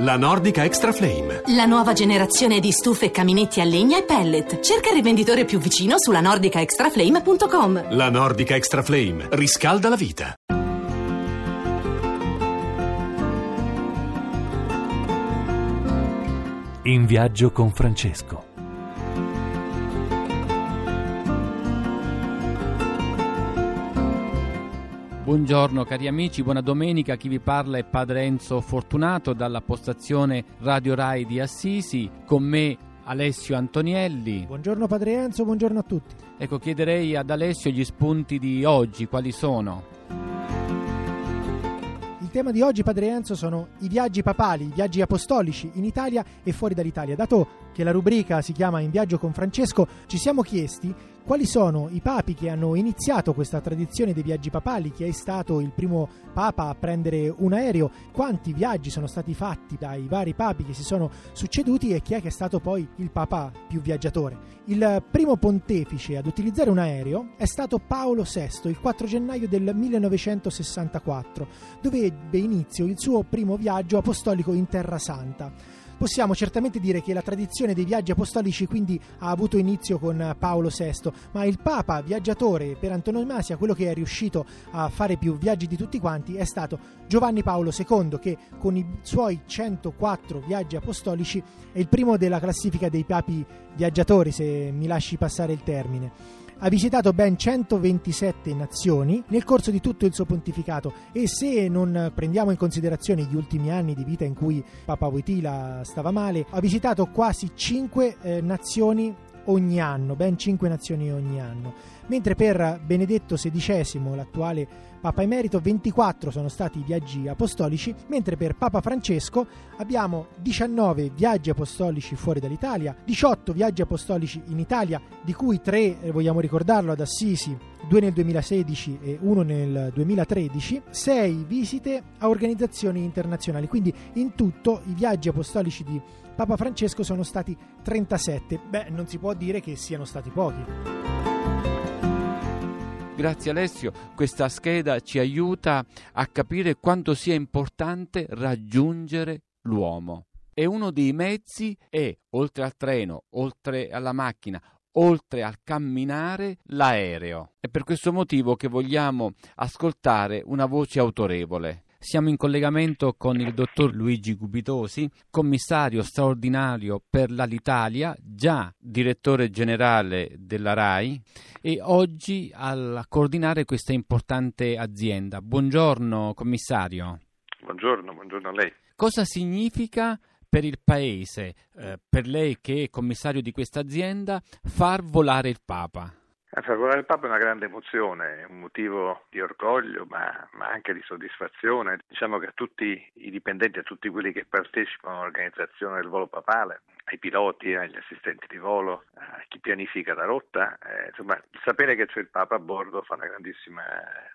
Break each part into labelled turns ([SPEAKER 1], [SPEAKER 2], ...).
[SPEAKER 1] La Nordica Extra Flame.
[SPEAKER 2] La nuova generazione di stufe e caminetti a legna e pellet. Cerca il rivenditore più vicino sulla nordicaextraflame.com.
[SPEAKER 1] La Nordica Extra Flame riscalda la vita.
[SPEAKER 3] In viaggio con Francesco.
[SPEAKER 4] Buongiorno cari amici, buona domenica, chi vi parla è Padre Enzo Fortunato dalla postazione Radio Rai di Assisi, con me Alessio Antonielli.
[SPEAKER 5] Buongiorno Padre Enzo, buongiorno a tutti.
[SPEAKER 4] Ecco, chiederei ad Alessio gli spunti di oggi, quali sono?
[SPEAKER 5] Il tema di oggi, Padre Enzo, sono i viaggi papali, i viaggi apostolici in Italia e fuori dall'Italia. Dato che la rubrica si chiama In viaggio con Francesco, ci siamo chiesti quali sono i papi che hanno iniziato questa tradizione dei viaggi papali, chi è stato il primo papa a prendere un aereo, quanti viaggi sono stati fatti dai vari papi che si sono succeduti e chi è che è stato poi il papa più viaggiatore. Il primo pontefice ad utilizzare un aereo è stato Paolo VI il 4 gennaio del 1964, dove ebbe inizio il suo primo viaggio apostolico in Terra Santa. Possiamo certamente dire che la tradizione dei viaggi apostolici quindi ha avuto inizio con Paolo VI, ma il Papa viaggiatore per antonomasia, quello che è riuscito a fare più viaggi di tutti quanti, è stato Giovanni Paolo II, che con i suoi 104 viaggi apostolici è il primo della classifica dei papi viaggiatori, se mi lasci passare il termine ha visitato ben 127 nazioni nel corso di tutto il suo pontificato e se non prendiamo in considerazione gli ultimi anni di vita in cui Papa Wojtyla stava male, ha visitato quasi 5 eh, nazioni ogni anno, ben 5 nazioni ogni anno, mentre per Benedetto XVI, l'attuale Papa Emerito, 24 sono stati i viaggi apostolici, mentre per Papa Francesco abbiamo 19 viaggi apostolici fuori dall'Italia, 18 viaggi apostolici in Italia, di cui 3, eh, vogliamo ricordarlo, ad Assisi, 2 nel 2016 e 1 nel 2013, 6 visite a organizzazioni internazionali, quindi in tutto i viaggi apostolici di Papa Francesco sono stati 37. Beh, non si può dire che siano stati pochi.
[SPEAKER 4] Grazie Alessio, questa scheda ci aiuta a capire quanto sia importante raggiungere l'uomo. E uno dei mezzi è, oltre al treno, oltre alla macchina, oltre al camminare, l'aereo. È per questo motivo che vogliamo ascoltare una voce autorevole. Siamo in collegamento con il dottor Luigi Gubitosi, commissario straordinario per l'Alitalia, già direttore generale della RAI e oggi a coordinare questa importante azienda. Buongiorno commissario.
[SPEAKER 6] Buongiorno, buongiorno a lei.
[SPEAKER 4] Cosa significa per il Paese, eh, per lei che è commissario di questa azienda, far volare il Papa?
[SPEAKER 6] Volare il Papa è una grande emozione, un motivo di orgoglio ma, ma, anche di soddisfazione. Diciamo che a tutti i dipendenti, a tutti quelli che partecipano all'organizzazione del volo papale, ai piloti, agli assistenti di volo, a chi pianifica la rotta, eh, insomma, sapere che c'è il Papa a bordo fa una grandissima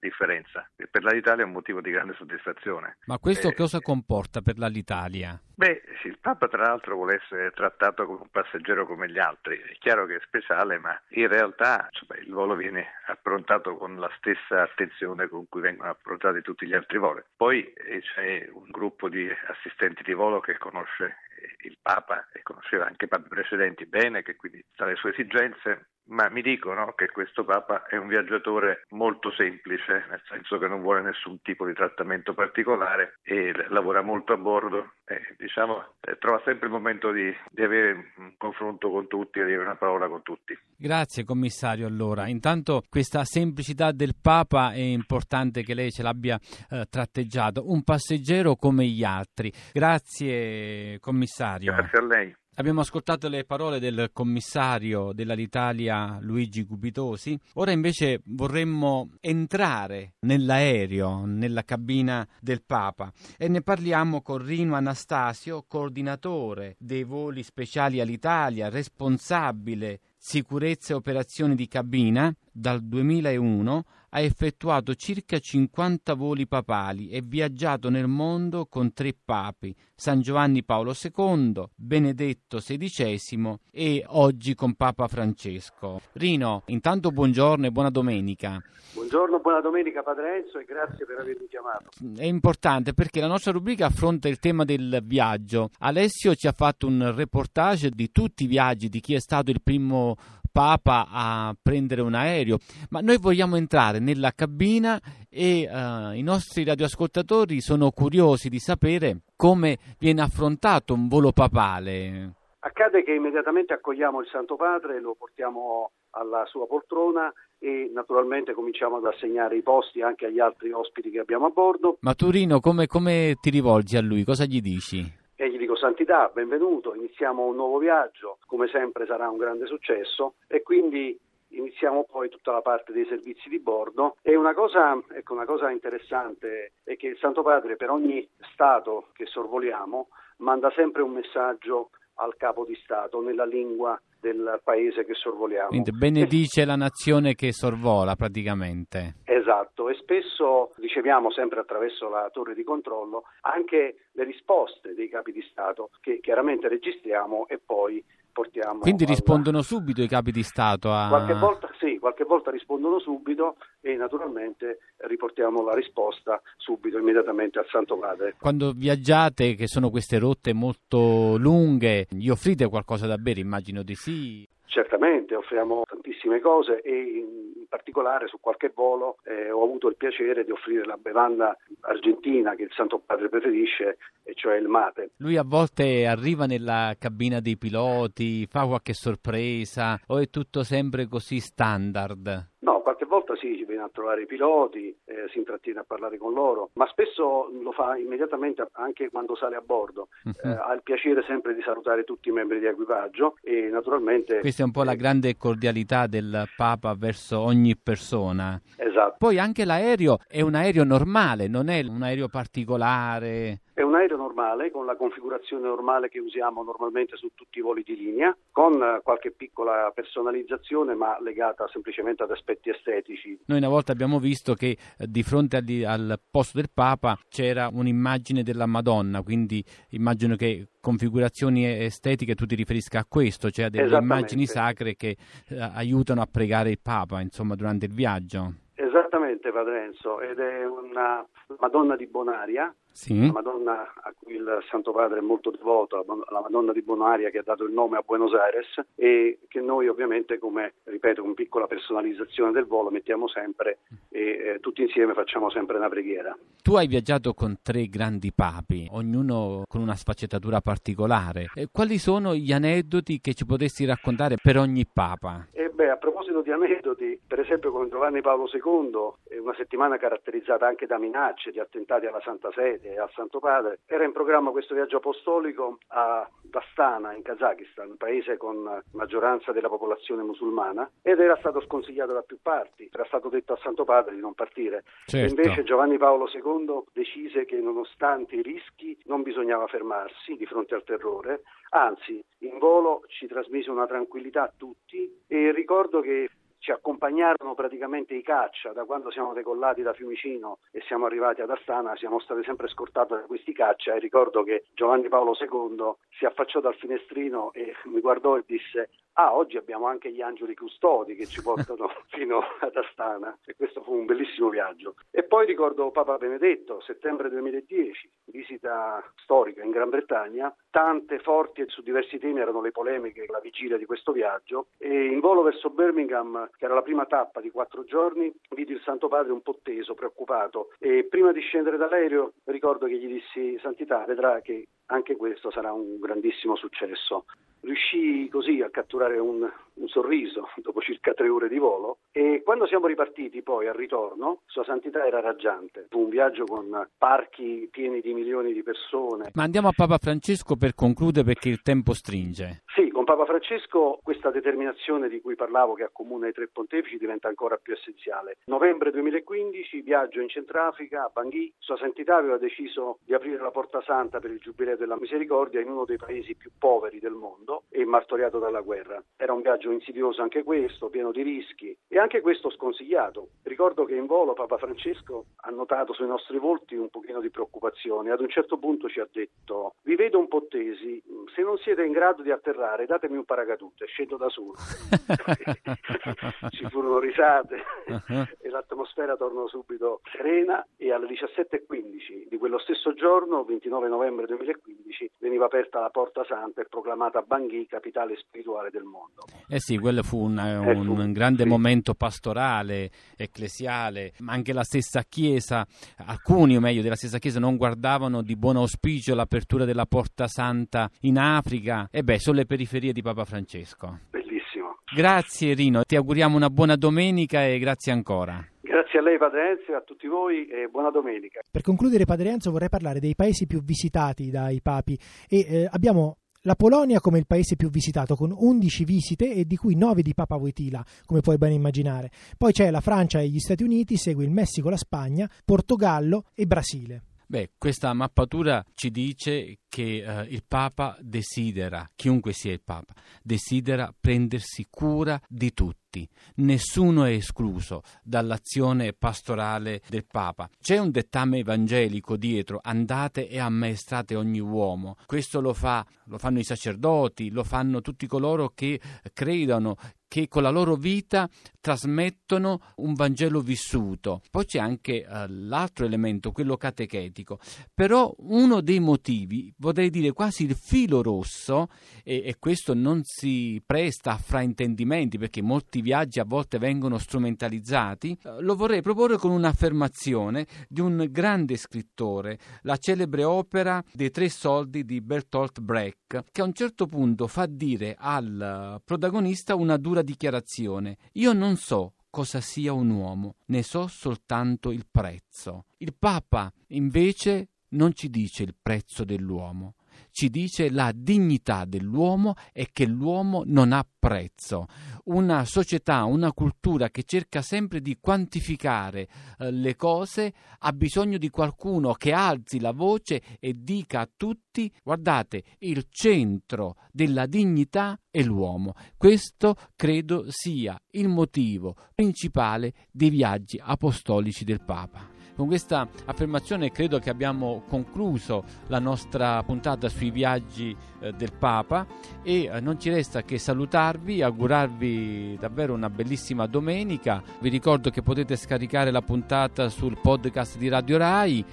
[SPEAKER 6] differenza. E per l'Italia è un motivo di grande soddisfazione.
[SPEAKER 4] Ma questo eh, cosa comporta per l'Italia?
[SPEAKER 6] Beh, il Papa tra l'altro vuole essere trattato come un passeggero come gli altri. È chiaro che è speciale, ma in realtà insomma, il volo viene approntato con la stessa attenzione con cui vengono approntati tutti gli altri voli. Poi eh, c'è un gruppo di assistenti di volo che conosce il Papa e conosceva anche i papi precedenti bene, che quindi tra le sue esigenze ma mi dicono che questo Papa è un viaggiatore molto semplice, nel senso che non vuole nessun tipo di trattamento particolare e lavora molto a bordo e diciamo, eh, trova sempre il momento di, di, avere un confronto con tutti e di avere una parola con tutti.
[SPEAKER 4] Grazie commissario allora. Intanto questa semplicità del Papa è importante che lei ce l'abbia eh, tratteggiato, un passeggero come gli altri. Grazie commissario.
[SPEAKER 6] Grazie a lei.
[SPEAKER 4] Abbiamo ascoltato le parole del commissario dell'Alitalia Luigi Gubitosi. Ora invece vorremmo entrare nell'aereo, nella cabina del Papa e ne parliamo con Rino Anastasio, coordinatore dei voli speciali all'Italia, responsabile sicurezza e operazioni di cabina dal 2001 ha effettuato circa 50 voli papali e viaggiato nel mondo con tre papi, San Giovanni Paolo II, Benedetto XVI e oggi con Papa Francesco. Rino, intanto buongiorno e buona domenica.
[SPEAKER 7] Buongiorno, buona domenica Padre Enzo e grazie per avermi chiamato.
[SPEAKER 4] È importante perché la nostra rubrica affronta il tema del viaggio. Alessio ci ha fatto un reportage di tutti i viaggi di chi è stato il primo Papa a prendere un aereo, ma noi vogliamo entrare nella cabina e uh, i nostri radioascoltatori sono curiosi di sapere come viene affrontato un volo papale.
[SPEAKER 7] Accade che immediatamente accogliamo il Santo Padre, lo portiamo alla sua poltrona e naturalmente cominciamo ad assegnare i posti anche agli altri ospiti che abbiamo a bordo.
[SPEAKER 4] Ma Turino, come, come ti rivolgi a lui? Cosa gli dici?
[SPEAKER 7] E gli dico Santità, benvenuto, iniziamo un nuovo viaggio, come sempre sarà un grande successo. E quindi iniziamo poi tutta la parte dei servizi di bordo. E una cosa, ecco, una cosa interessante è che il Santo Padre per ogni Stato che sorvoliamo manda sempre un messaggio al capo di Stato nella lingua del paese che sorvoliamo.
[SPEAKER 4] Quindi benedice la nazione che sorvola praticamente.
[SPEAKER 7] Esatto, e spesso riceviamo sempre attraverso la torre di controllo anche le risposte dei capi di Stato che chiaramente registriamo e poi portiamo.
[SPEAKER 4] Quindi alla... rispondono subito i capi di Stato a...
[SPEAKER 7] Qualche volta sì, qualche volta rispondono subito e naturalmente riportiamo la risposta subito, immediatamente al Santo Padre.
[SPEAKER 4] Quando viaggiate, che sono queste rotte molto lunghe, gli offrite qualcosa da bere? Immagino di sì.
[SPEAKER 7] Certamente, offriamo tantissime cose e in particolare su qualche volo eh, ho avuto il piacere di offrire la bevanda argentina che il Santo Padre preferisce, e cioè il mate.
[SPEAKER 4] Lui a volte arriva nella cabina dei piloti, fa qualche sorpresa o è tutto sempre così standard?
[SPEAKER 7] No, qualche volta sì, ci viene a trovare i piloti, eh, si intrattiene a parlare con loro, ma spesso lo fa immediatamente anche quando sale a bordo. Uh-huh. Eh, ha il piacere sempre di salutare tutti i membri di equipaggio e naturalmente...
[SPEAKER 4] Questa è un po' la grande cordialità del Papa verso ogni persona.
[SPEAKER 7] Esatto.
[SPEAKER 4] Poi anche l'aereo è un aereo normale, non è un aereo particolare.
[SPEAKER 7] È un aereo normale con la configurazione normale che usiamo normalmente su tutti i voli di linea, con qualche piccola personalizzazione ma legata semplicemente ad aspetti estetici.
[SPEAKER 4] Noi una volta abbiamo visto che eh, di fronte al, al posto del Papa c'era un'immagine della Madonna, quindi immagino che configurazioni estetiche tu ti riferisca a questo, cioè a delle immagini sacre che eh, aiutano a pregare il Papa insomma, durante il viaggio.
[SPEAKER 7] Esattamente Padre Enzo, ed è una Madonna di Bonaria sì. la Madonna a cui il Santo Padre è molto devoto, la Madonna di Bonaria che ha dato il nome a Buenos Aires e che noi ovviamente come, ripeto, con piccola personalizzazione del volo mettiamo sempre e eh, tutti insieme facciamo sempre una preghiera.
[SPEAKER 4] Tu hai viaggiato con tre grandi papi, ognuno con una sfaccettatura particolare. E quali sono gli aneddoti che ci potresti raccontare per ogni papa?
[SPEAKER 7] Eh beh, a proposito di aneddoti, per esempio con Giovanni Paolo II, una settimana caratterizzata anche da minacce, di attentati alla Santa Sede, e al Santo Padre. Era in programma questo viaggio apostolico a Astana in Kazakistan, paese con maggioranza della popolazione musulmana, ed era stato sconsigliato da più parti. Era stato detto al Santo Padre di non partire.
[SPEAKER 4] Certo.
[SPEAKER 7] Invece Giovanni Paolo II decise che nonostante i rischi non bisognava fermarsi di fronte al terrore, anzi in volo ci trasmise una tranquillità a tutti e ricordo che ci accompagnarono praticamente i caccia da quando siamo decollati da Fiumicino e siamo arrivati ad Astana, siamo stati sempre scortati da questi caccia e ricordo che Giovanni Paolo II si affacciò dal finestrino e mi guardò e disse ah oggi abbiamo anche gli angeli custodi che ci portano fino ad Astana. E questo fu un bellissimo viaggio. E poi ricordo Papa Benedetto, settembre 2010, visita storica in Gran Bretagna, tante forti e su diversi temi erano le polemiche la vigilia di questo viaggio. E in volo verso Birmingham che era la prima tappa di quattro giorni, vidi il Santo Padre un po' teso, preoccupato. E prima di scendere dall'aereo ricordo che gli dissi Santità, vedrà che anche questo sarà un grandissimo successo. Riuscii così a catturare un, un, sorriso dopo circa tre ore di volo e quando siamo ripartiti poi al ritorno, Sua Santità era raggiante. Fu un viaggio con parchi pieni di milioni di persone.
[SPEAKER 4] Ma andiamo a Papa Francesco per concludere perché il tempo stringe.
[SPEAKER 7] Sì, Papa Francesco questa determinazione di cui parlavo che accomuna i tre pontefici diventa ancora più essenziale. Novembre 2015, viaggio in Centrafrica, a Bangui, Sua Santità aveva deciso di aprire la Porta Santa per il Giubileo della Misericordia in uno dei paesi più poveri del mondo e martoriato dalla guerra. Era un viaggio insidioso anche questo, pieno di rischi e anche questo sconsigliato. Ricordo che in volo Papa Francesco ha notato sui nostri volti un pochino di preoccupazione. Ad un certo punto ci ha detto vi vedo un po' tesi, se non siete in grado di atterrare datemi un paracadute, scendo da solo. Ci furono risate uh-huh. e l'atmosfera tornò subito serena e alle 17.15 di quello stesso giorno, 29 novembre 2015, veniva aperta la Porta Santa e proclamata Bangui capitale spirituale del mondo.
[SPEAKER 4] Eh sì, quello fu un, eh, un, un grande sì. momento pastorale, ecclesiale, ma anche la stessa Chiesa, alcuni o meglio della stessa Chiesa non guardavano di buon auspicio l'apertura della Porta Santa in Africa. E beh, sono le periferie di Papa Francesco.
[SPEAKER 7] Bellissimo.
[SPEAKER 4] Grazie Rino, ti auguriamo una buona domenica e grazie ancora.
[SPEAKER 7] Grazie a lei Padre Enzo e a tutti voi e buona domenica.
[SPEAKER 5] Per concludere Padre Enzo vorrei parlare dei paesi più visitati dai papi e eh, abbiamo la Polonia come il paese più visitato con 11 visite e di cui 9 di Papa Wojtyla, come puoi ben immaginare. Poi c'è la Francia e gli Stati Uniti, segue il Messico, la Spagna, Portogallo e Brasile.
[SPEAKER 4] Beh, questa mappatura ci dice che eh, il Papa desidera, chiunque sia il Papa, desidera prendersi cura di tutti. Nessuno è escluso dall'azione pastorale del Papa. C'è un dettame evangelico dietro, andate e ammaestrate ogni uomo. Questo lo, fa, lo fanno i sacerdoti, lo fanno tutti coloro che credono che con la loro vita trasmettono un Vangelo vissuto. Poi c'è anche uh, l'altro elemento, quello catechetico. Però uno dei motivi, vorrei dire quasi il filo rosso, e, e questo non si presta a fraintendimenti perché molti viaggi a volte vengono strumentalizzati, uh, lo vorrei proporre con un'affermazione di un grande scrittore, la celebre opera dei tre soldi di Bertolt Brecht, che a un certo punto fa dire al protagonista una dura dichiarazione. Io non so cosa sia un uomo, ne so soltanto il prezzo. Il Papa invece non ci dice il prezzo dell'uomo, ci dice la dignità dell'uomo e che l'uomo non ha prezzo. Una società, una cultura che cerca sempre di quantificare eh, le cose ha bisogno di qualcuno che alzi la voce e dica a tutti guardate, il centro della dignità è l'uomo. Questo credo sia il motivo principale dei viaggi apostolici del Papa. Con questa affermazione credo che abbiamo concluso la nostra puntata sui viaggi eh, del Papa e eh, non ci resta che salutarvi, augurarvi davvero una bellissima domenica. Vi ricordo che potete scaricare la puntata sul podcast di Radio Rai.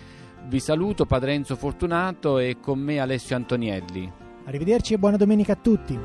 [SPEAKER 4] Vi saluto Padre Enzo Fortunato e con me Alessio Antonielli.
[SPEAKER 5] Arrivederci e buona domenica a tutti.